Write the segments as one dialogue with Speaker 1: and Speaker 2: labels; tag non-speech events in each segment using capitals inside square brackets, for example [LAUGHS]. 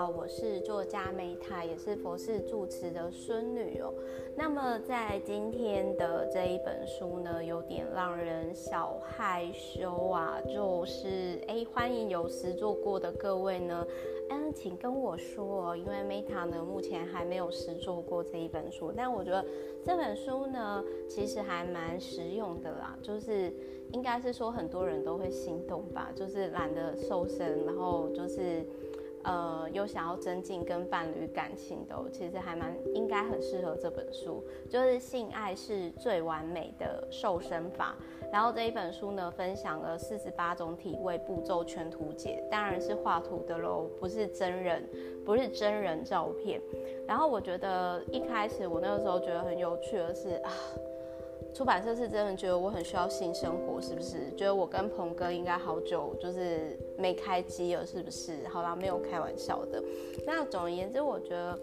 Speaker 1: 好，我是作家梅塔，也是佛寺住持的孙女哦。那么在今天的这一本书呢，有点让人小害羞啊，就是哎，欢迎有实做过的各位呢，嗯，请跟我说哦，因为梅塔呢目前还没有实做过这一本书，但我觉得这本书呢其实还蛮实用的啦，就是应该是说很多人都会心动吧，就是懒得瘦身，然后就是。呃，有想要增进跟伴侣感情的，其实还蛮应该很适合这本书，就是性爱是最完美的瘦身法。然后这一本书呢，分享了四十八种体位步骤全图解，当然是画图的喽，不是真人，不是真人照片。然后我觉得一开始我那个时候觉得很有趣的是啊。出版社是真的觉得我很需要性生活，是不是？觉得我跟鹏哥应该好久就是没开机了，是不是？好啦，没有开玩笑的。那总而言之，我觉得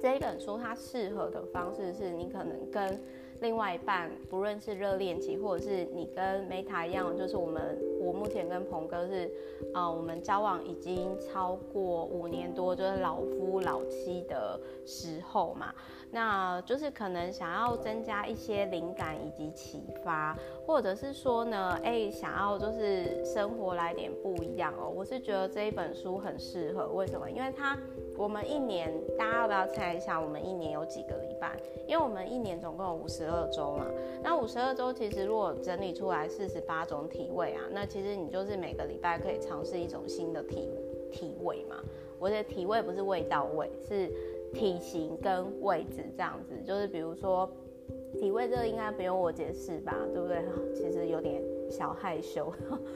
Speaker 1: 这一本书它适合的方式是你可能跟另外一半，不论是热恋期，或者是你跟 Meta 一样，就是我们我目前跟鹏哥是，呃，我们交往已经超过五年多，就是老夫老妻的时候嘛。那就是可能想要增加一些灵感以及启发，或者是说呢，哎、想要就是生活来点不一样哦。我是觉得这一本书很适合，为什么？因为它我们一年，大家要不要猜一下？我们一年有几个礼拜？因为我们一年总共有五十二周嘛。那五十二周其实如果整理出来四十八种体位啊，那其实你就是每个礼拜可以尝试一种新的体体位嘛。我的体位不是味道味，是。体型跟位置这样子，就是比如说体位这个应该不用我解释吧，对不对？[LAUGHS] 其实有点小害羞，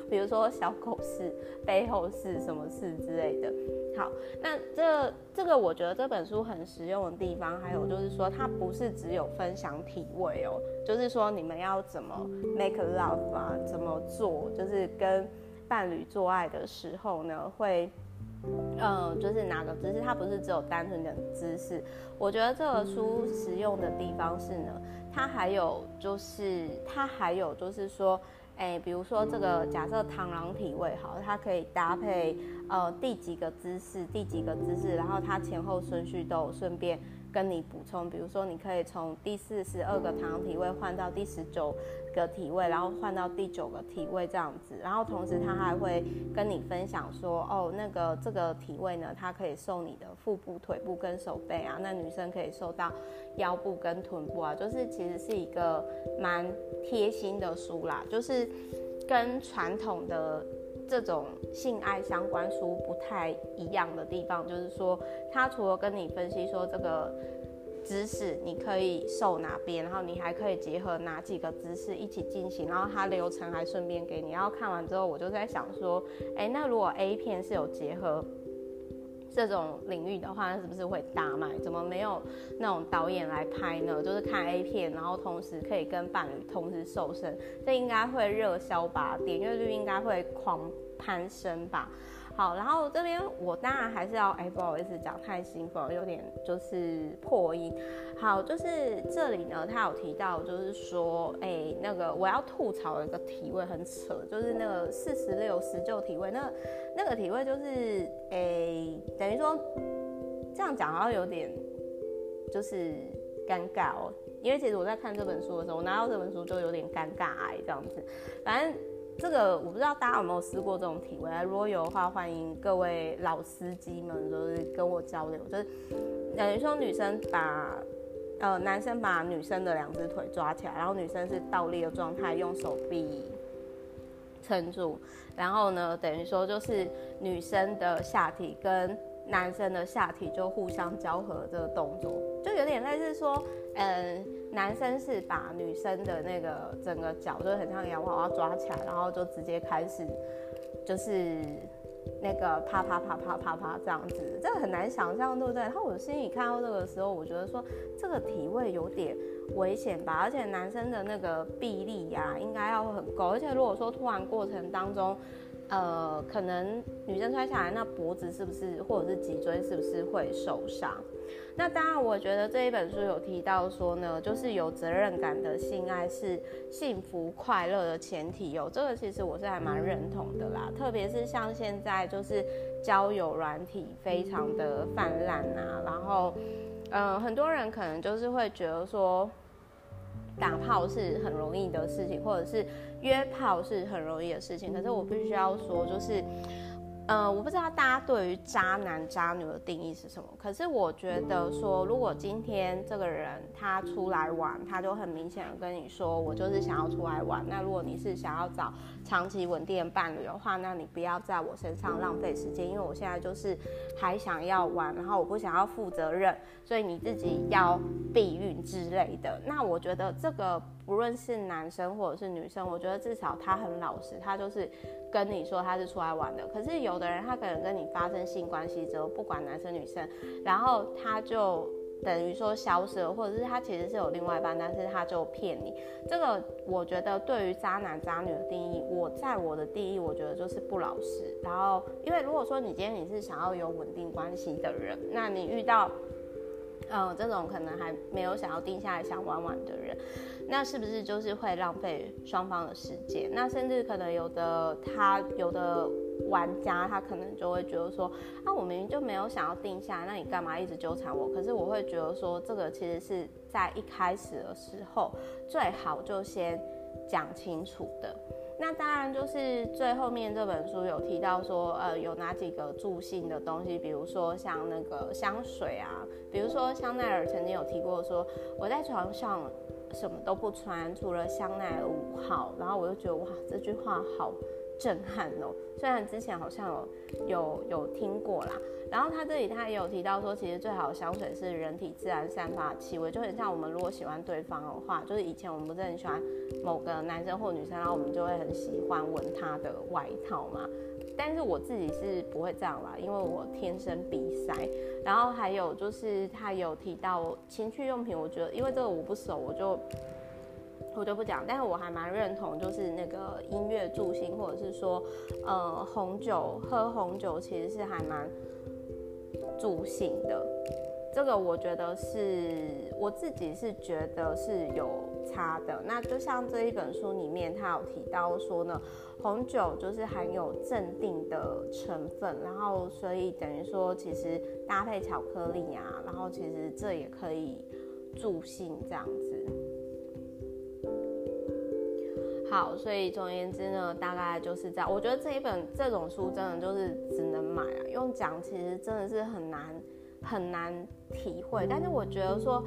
Speaker 1: 比如说小狗式、背后式什么式之类的。好，那这这个我觉得这本书很实用的地方，还有就是说它不是只有分享体位哦，就是说你们要怎么 make love 啊，怎么做，就是跟伴侣做爱的时候呢会。嗯，就是哪个姿势，它不是只有单纯的姿势。我觉得这个书实用的地方是呢，它还有就是它还有就是说，哎，比如说这个假设螳螂体位好，它可以搭配呃第几个姿势，第几个姿势，然后它前后顺序都有顺便。跟你补充，比如说你可以从第四十二个螳螂体位换到第十九个体位，然后换到第九个体位这样子，然后同时他还会跟你分享说，哦，那个这个体位呢，它可以瘦你的腹部、腿部跟手背啊，那女生可以瘦到腰部跟臀部啊，就是其实是一个蛮贴心的书啦，就是跟传统的。这种性爱相关书不太一样的地方，就是说，他除了跟你分析说这个知识你可以受哪边，然后你还可以结合哪几个知识一起进行，然后他流程还顺便给你。然后看完之后，我就在想说，哎，那如果 A 片是有结合这种领域的话，是不是会大卖？怎么没有那种导演来拍呢？就是看 A 片，然后同时可以跟伴侣同时瘦身，这应该会热销吧？点阅率应该会狂攀升吧？好，然后这边我当然还是要，哎，不好意思，讲太兴奋，有点就是破音。好，就是这里呢，他有提到，就是说，哎，那个我要吐槽一个体位很扯，就是那个四十六、十九体位，那那个体位就是，哎，等于说这样讲好像有点就是尴尬哦，因为其实我在看这本书的时候，我拿到这本书就有点尴尬癌这样子，反正。这个我不知道大家有没有试过这种体位，如果有的话，欢迎各位老司机们就是跟我交流。就是等于说女生把呃男生把女生的两只腿抓起来，然后女生是倒立的状态，用手臂撑住，然后呢等于说就是女生的下体跟男生的下体就互相交合这个动作，就有点类似说，嗯，男生是把女生的那个整个脚，就很像洋娃娃抓起来，然后就直接开始，就是那个啪啪啪啪啪啪这样子，这个很难想象，对不对？然后我心里看到这个时候，我觉得说这个体位有点危险吧，而且男生的那个臂力呀，应该要很够，而且如果说突然过程当中。呃，可能女生摔下来，那脖子是不是或者是脊椎是不是会受伤？那当然，我觉得这一本书有提到说呢，就是有责任感的性爱是幸福快乐的前提有、这个其实我是还蛮认同的啦。特别是像现在就是交友软体非常的泛滥啊，然后，嗯、很多人可能就是会觉得说，打炮是很容易的事情，或者是约炮是很容易的事情。可是我必须要说，就是。呃，我不知道大家对于渣男渣女的定义是什么。可是我觉得说，如果今天这个人他出来玩，他就很明显的跟你说，我就是想要出来玩。那如果你是想要找长期稳定的伴侣的话，那你不要在我身上浪费时间，因为我现在就是还想要玩，然后我不想要负责任，所以你自己要避孕之类的。那我觉得这个不论是男生或者是女生，我觉得至少他很老实，他就是。跟你说他是出来玩的，可是有的人他可能跟你发生性关系之后，不管男生女生，然后他就等于说消失了，或者是他其实是有另外一半，但是他就骗你。这个我觉得对于渣男渣女的定义，我在我的定义，我觉得就是不老实。然后，因为如果说你今天你是想要有稳定关系的人，那你遇到。嗯，这种可能还没有想要定下来想玩玩的人，那是不是就是会浪费双方的时间？那甚至可能有的他有的玩家，他可能就会觉得说，啊，我明明就没有想要定下，那你干嘛一直纠缠我？可是我会觉得说，这个其实是在一开始的时候最好就先讲清楚的。那当然就是最后面这本书有提到说，呃，有哪几个助兴的东西，比如说像那个香水啊，比如说香奈儿曾经有提过说，我在床上什么都不穿，除了香奈儿五号，然后我就觉得哇，这句话好震撼哦。虽然之前好像有有有听过啦。然后他这里他也有提到说，其实最好的香水是人体自然散发气味，就很像我们如果喜欢对方的话，就是以前我们不是很喜欢某个男生或女生，然后我们就会很喜欢闻他的外套嘛。但是我自己是不会这样啦，因为我天生鼻塞。然后还有就是他有提到情趣用品，我觉得因为这个我不熟，我就我就不讲。但是我还蛮认同，就是那个音乐助兴，或者是说呃红酒喝红酒其实是还蛮。助兴的，这个我觉得是我自己是觉得是有差的。那就像这一本书里面，他有提到说呢，红酒就是含有镇定的成分，然后所以等于说其实搭配巧克力啊，然后其实这也可以助兴这样子。好，所以总而言之呢，大概就是这样。我觉得这一本这种书真的就是只能买啊，用讲其实真的是很难很难体会。但是我觉得说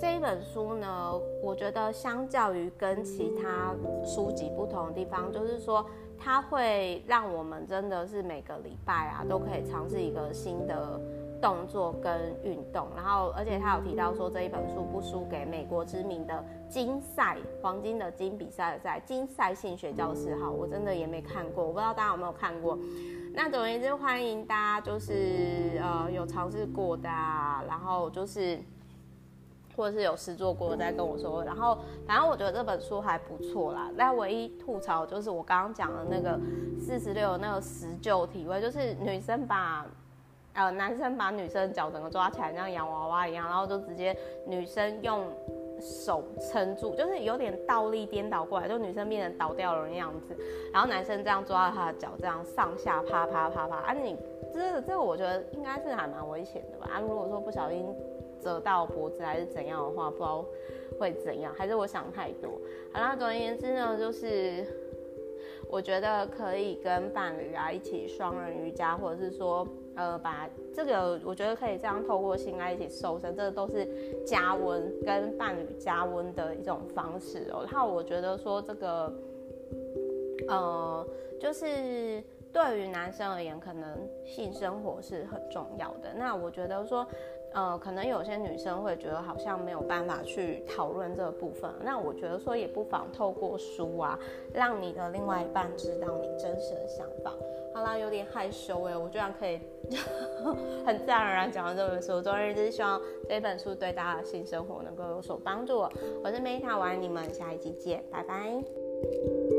Speaker 1: 这一本书呢，我觉得相较于跟其他书籍不同的地方，就是说它会让我们真的是每个礼拜啊都可以尝试一个新的。动作跟运动，然后而且他有提到说，这一本书不输给美国知名的金赛黄金的金比赛的赛金赛性学教室。哈，我真的也没看过，我不知道大家有没有看过。那总而言之，欢迎大家就是呃有尝试过的，啊，然后就是或者是有试做过的再跟我说。然后反正我觉得这本书还不错啦。但唯一吐槽就是我刚刚讲的那个四十六那个十九体位，就是女生把。呃，男生把女生脚整个抓起来，像洋娃娃一样，然后就直接女生用手撑住，就是有点倒立颠倒过来，就女生变成倒吊人的样子，然后男生这样抓着她的脚，这样上下啪啪啪啪。啊你，这这个我觉得应该是还蛮危险的吧？啊，如果说不小心折到脖子还是怎样的话，不知道会怎样，还是我想太多。好啦，总而言之呢，就是我觉得可以跟伴侣啊一起双人瑜伽，或者是说。呃，把这个我觉得可以这样透过性爱一起瘦身，这个都是加温跟伴侣加温的一种方式哦。然后我觉得说这个，呃，就是对于男生而言，可能性生活是很重要的。那我觉得说。呃，可能有些女生会觉得好像没有办法去讨论这个部分，那我觉得说也不妨透过书啊，让你的另外一半知道你真实的想法。好啦，有点害羞哎，我居然可以 [LAUGHS] 很自然而然讲到这本书。总而言之，希望这本书对大家的性生活能够有所帮助。我是 Meta，我爱你们，下一期见，拜拜。